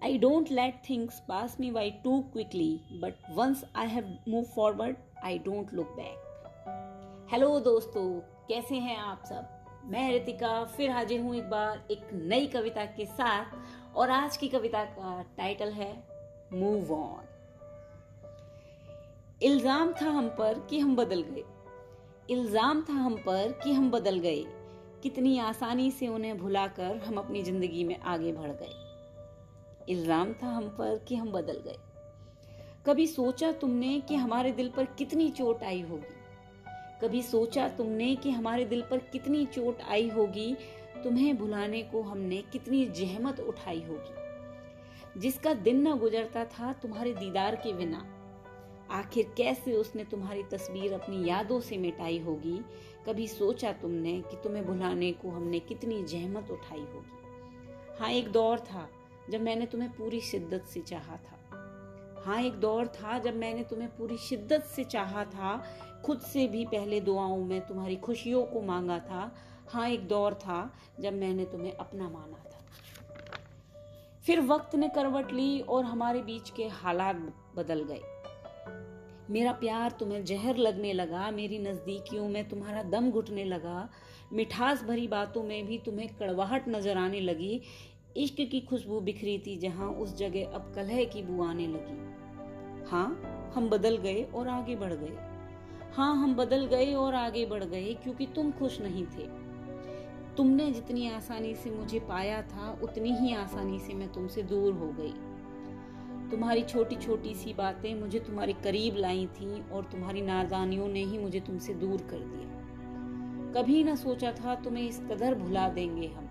I don't let things pass me by too quickly, but once I have moved forward, I don't look back. Hello दोस्तों कैसे हैं आप सब? मैं रितिका फिर हाजिर हूँ एक बार एक नई कविता के साथ और आज की कविता का टाइटल है मूव ऑन इल्ज़ाम था हम पर कि हम बदल गए। इल्ज़ाम था हम पर कि हम बदल गए। कितनी आसानी से उन्हें भुलाकर हम अपनी ज़िंदगी में आगे बढ़ गए। इल्ज़ाम था हम पर कि हम बदल गए। कभी सोचा तुमने कि हमारे दिल पर कितनी चोट आई होगी? कभी सोचा तुमने कि हमारे दिल पर कितनी चोट आई होगी? तुम्हें भुलाने को हमने कितनी जहमत उठाई होगी? जिसका दिन न गुजरता था तुम्हारे दीदार के बिना। आखिर कैसे उसने तुम्हारी तस्वीर अपनी यादों से मिटाई होगी? कभी सोचा तुमने कि तुम्हें भुलाने को हमने कितनी जहमत उठाई होगी? हाँ एक दौर था। जब मैंने तुम्हें पूरी शिद्दत से चाहा था। हाँ एक दौर था जब मैंने तुम्हें पूरी शिद्दत से चाहा था। खुद से भी पहले दुआओं में तुम्हारी खुशियों को मांगा था। हाँ एक दौर था जब मैंने तुम्हें अपना माना था। फिर वक्त ने करवट ली और हमारे बीच के हालात बदल गए। मेरा प्यार तुम्हें जहर लगने लगा, मेरी नज़दीकियों में तुम्हारा दम घुटने लगा। मिठास भरी बातों में भी तुम्हें कड़वाहट नज़र आने लगी। इश्क की खुशबू बिखरी थी जहाँ उस जगह अब कलह की बू आने लगी। हाँ हम बदल गए और आगे बढ़ गए। हाँ हम बदल गए और आगे बढ़ गए क्योंकि तुम खुश नहीं थे। तुमने जितनी आसानी से मुझे पाया था, उतनी ही आसानी से मैं तुमसे दूर हो गई। तुम्हारी छोटी छोटी सी बातें मुझे तुम्हारे करीब लाई थी और तुम्हारी नादानियों ने ही मुझे तुमसे दूर कर दिया। कभी ना सोचा था तुम्हें इस कदर भुला देंगे हम।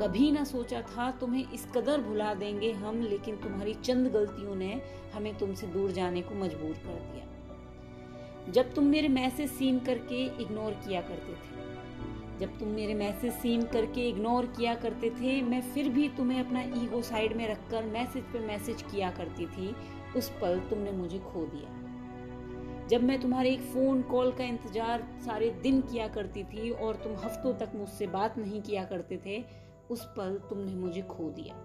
कभी ना सोचा था, तुम्हें इस कदर भुला देंगे हम, लेकिन तुम्हारी चंद गलतियों ने हमें तुमसे दूर जाने को मजबूर कर दिया। जब तुम मेरे मैसेज सीन करके इग्नोर किया करते थे, जब तुम मेरे मैसेज सीन करके इग्नोर किया करते थे, मैं फिर भी तुम्हें अपना ईगो साइड में रखकर मैसेज पे मैसेज किया करती थी, उस पल तुमने मुझे खो दिया। जब मैं तुम्हारे एक फ़ोन कॉल का इंतज़ार सारे दिन किया करती थी और तुम हफ्तों तक मुझसे बात नहीं किया करते थे उस पल तुमने मुझे खो दिया।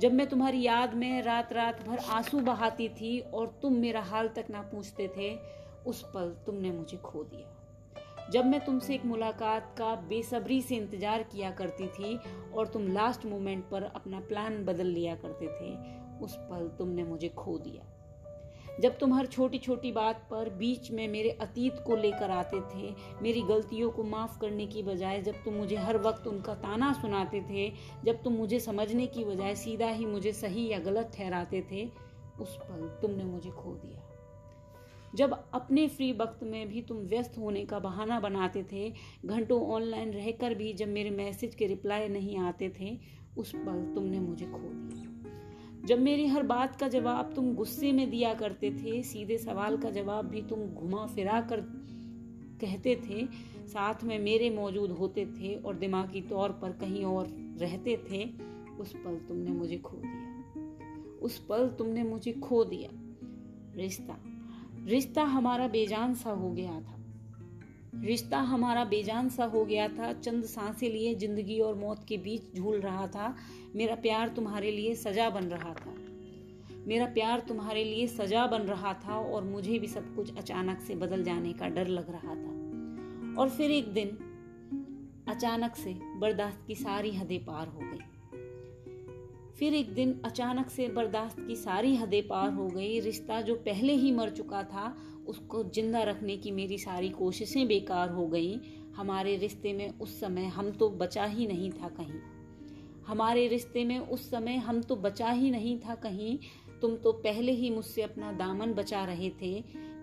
जब मैं तुम्हारी याद में रात रात भर आँसू बहाती थी और तुम मेरा हाल तक ना पूछते थे, उस पल तुमने मुझे खो दिया। जब मैं तुमसे एक मुलाकात का बेसब्री से इंतज़ार किया करती थी और तुम लास्ट मोमेंट पर अपना प्लान बदल लिया करते थे, उस पल तुमने मुझे खो दिया। जब तुम हर छोटी छोटी बात पर बीच में मेरे अतीत को लेकर आते थे, मेरी गलतियों को माफ़ करने की बजाय, जब तुम मुझे हर वक्त उनका ताना सुनाते थे, जब तुम मुझे समझने की बजाय सीधा ही मुझे सही या गलत ठहराते थे, उस पल तुमने मुझे खो दिया। जब अपने फ्री वक्त में भी तुम व्यस्त होने का बहाना बनाते थे, घंटों ऑनलाइन रहकर भी जब मेरे मैसेज के रिप्लाई नहीं आते थे, उस पल तुमने मुझे खो जब मेरी हर बात का जवाब तुम गुस्से में दिया करते थे, सीधे सवाल का जवाब भी तुम घुमा फिरा कर कहते थे, साथ में मेरे मौजूद होते थे और दिमागी तौर पर कहीं और रहते थे, उस पल तुमने मुझे खो दिया। उस पल तुमने मुझे खो दिया। रिश्ता रिश्ता हमारा बेजान सा हो गया था। रिश्ता हमारा बेजान सा हो गया था, चंद साँसें लिए ज़िंदगी और मौत के बीच झूल रहा था, मेरा प्यार तुम्हारे लिए सजा बन रहा था। मेरा प्यार तुम्हारे लिए सजा बन रहा था और मुझे भी सब कुछ अचानक से बदल जाने का डर लग रहा था। और फिर एक दिन, अचानक से बर्दाश्त की सारी हदें पार हो गई। फिर एक दिन अचानक से बर्दाश्त की सारी हदें पार हो गई। रिश्ता जो पहले ही मर चुका था, उसको ज़िंदा रखने की मेरी सारी कोशिशें बेकार हो गई। हमारे रिश्ते में उस समय हम तो बचा ही नहीं था कहीं। हमारे रिश्ते में उस समय हम तो बचा ही नहीं था कहीं। तुम तो पहले ही मुझसे अपना दामन बचा रहे थे।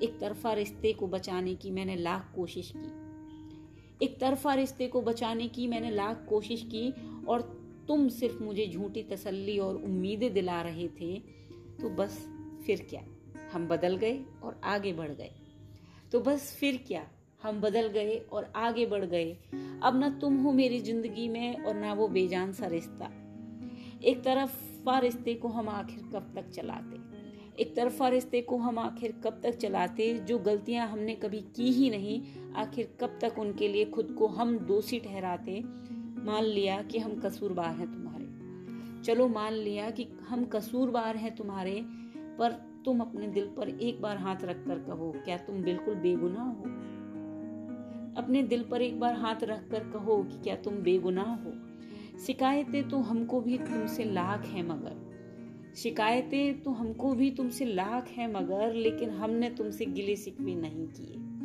एक तरफा रिश्ते को बचाने की मैंने लाख कोशिश की। एक तरफा रिश्ते को बचाने की मैंने लाख कोशिश की और तुम सिर्फ़ मुझे झूठी तसल्ली और उम्मीदें दिला रहे थे तो बस फिर क्या? हम बदल गए और आगे बढ़ गए। तो बस फिर क्या? हम बदल गए और आगे बढ़ गए। अब ना तुम हो मेरी ज़िंदगी में और ना वो बेजान सा रिश्ता। एक तरफा रिश्ते को हम आखिर कब तक चलाते? एक तरफा रिश्ते को हम आखिर कब तक चलाते जो गलतियाँ हमने कभी की ही नहीं? आखिर कब तक उनके लिए खुद को हम दोषी ठहराते? मान लिया कि हम कसूरबार हैं तुम्हारे। चलो मान लिया कि हम कसूरवार हैं तुम्हारे, पर तुम अपने दिल पर एक बार हाथ रख कर कहो, क्या तुम बिल्कुल बेगुनाह हो? अपने दिल पर एक बार हाथ रख कर कहो कि क्या तुम बेगुनाह हो? शिकायतें तो हमको भी तुमसे लाख है मगर। शिकायतें तो हमको भी तुमसे लाख है मगर, लेकिन हमने तुमसे गिले शिकवे नहीं किए।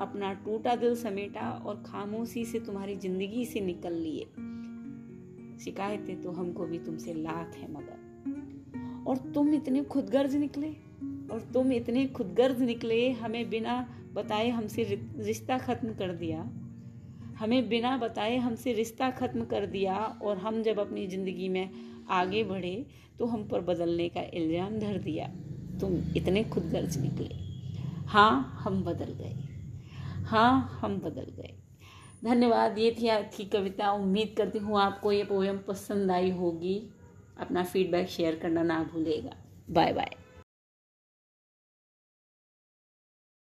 अपना टूटा दिल समेटा और खामोशी से तुम्हारी ज़िंदगी से निकल लिए। शिकायतें तो हमको भी तुमसे लाख है मगर। और तुम इतने खुदगर्ज निकले, और तुम इतने खुदगर्ज निकले, हमें बिना बताए हमसे रिश्ता खत्म कर दिया। हमें बिना बताए हमसे रिश्ता खत्म कर दिया, और हम जब अपनी ज़िंदगी में आगे बढ़े तो हम पर बदलने का इल्ज़ाम धर दिया। तुम इतने खुदगर्ज निकले। हाँ हम बदल गए। हाँ हम बदल गए। धन्यवाद, ये थी आपकी कविता। उम्मीद करती हूँ आपको ये पोएम पसंद आई होगी। अपना फीडबैक शेयर करना ना भूलेगा। Bye bye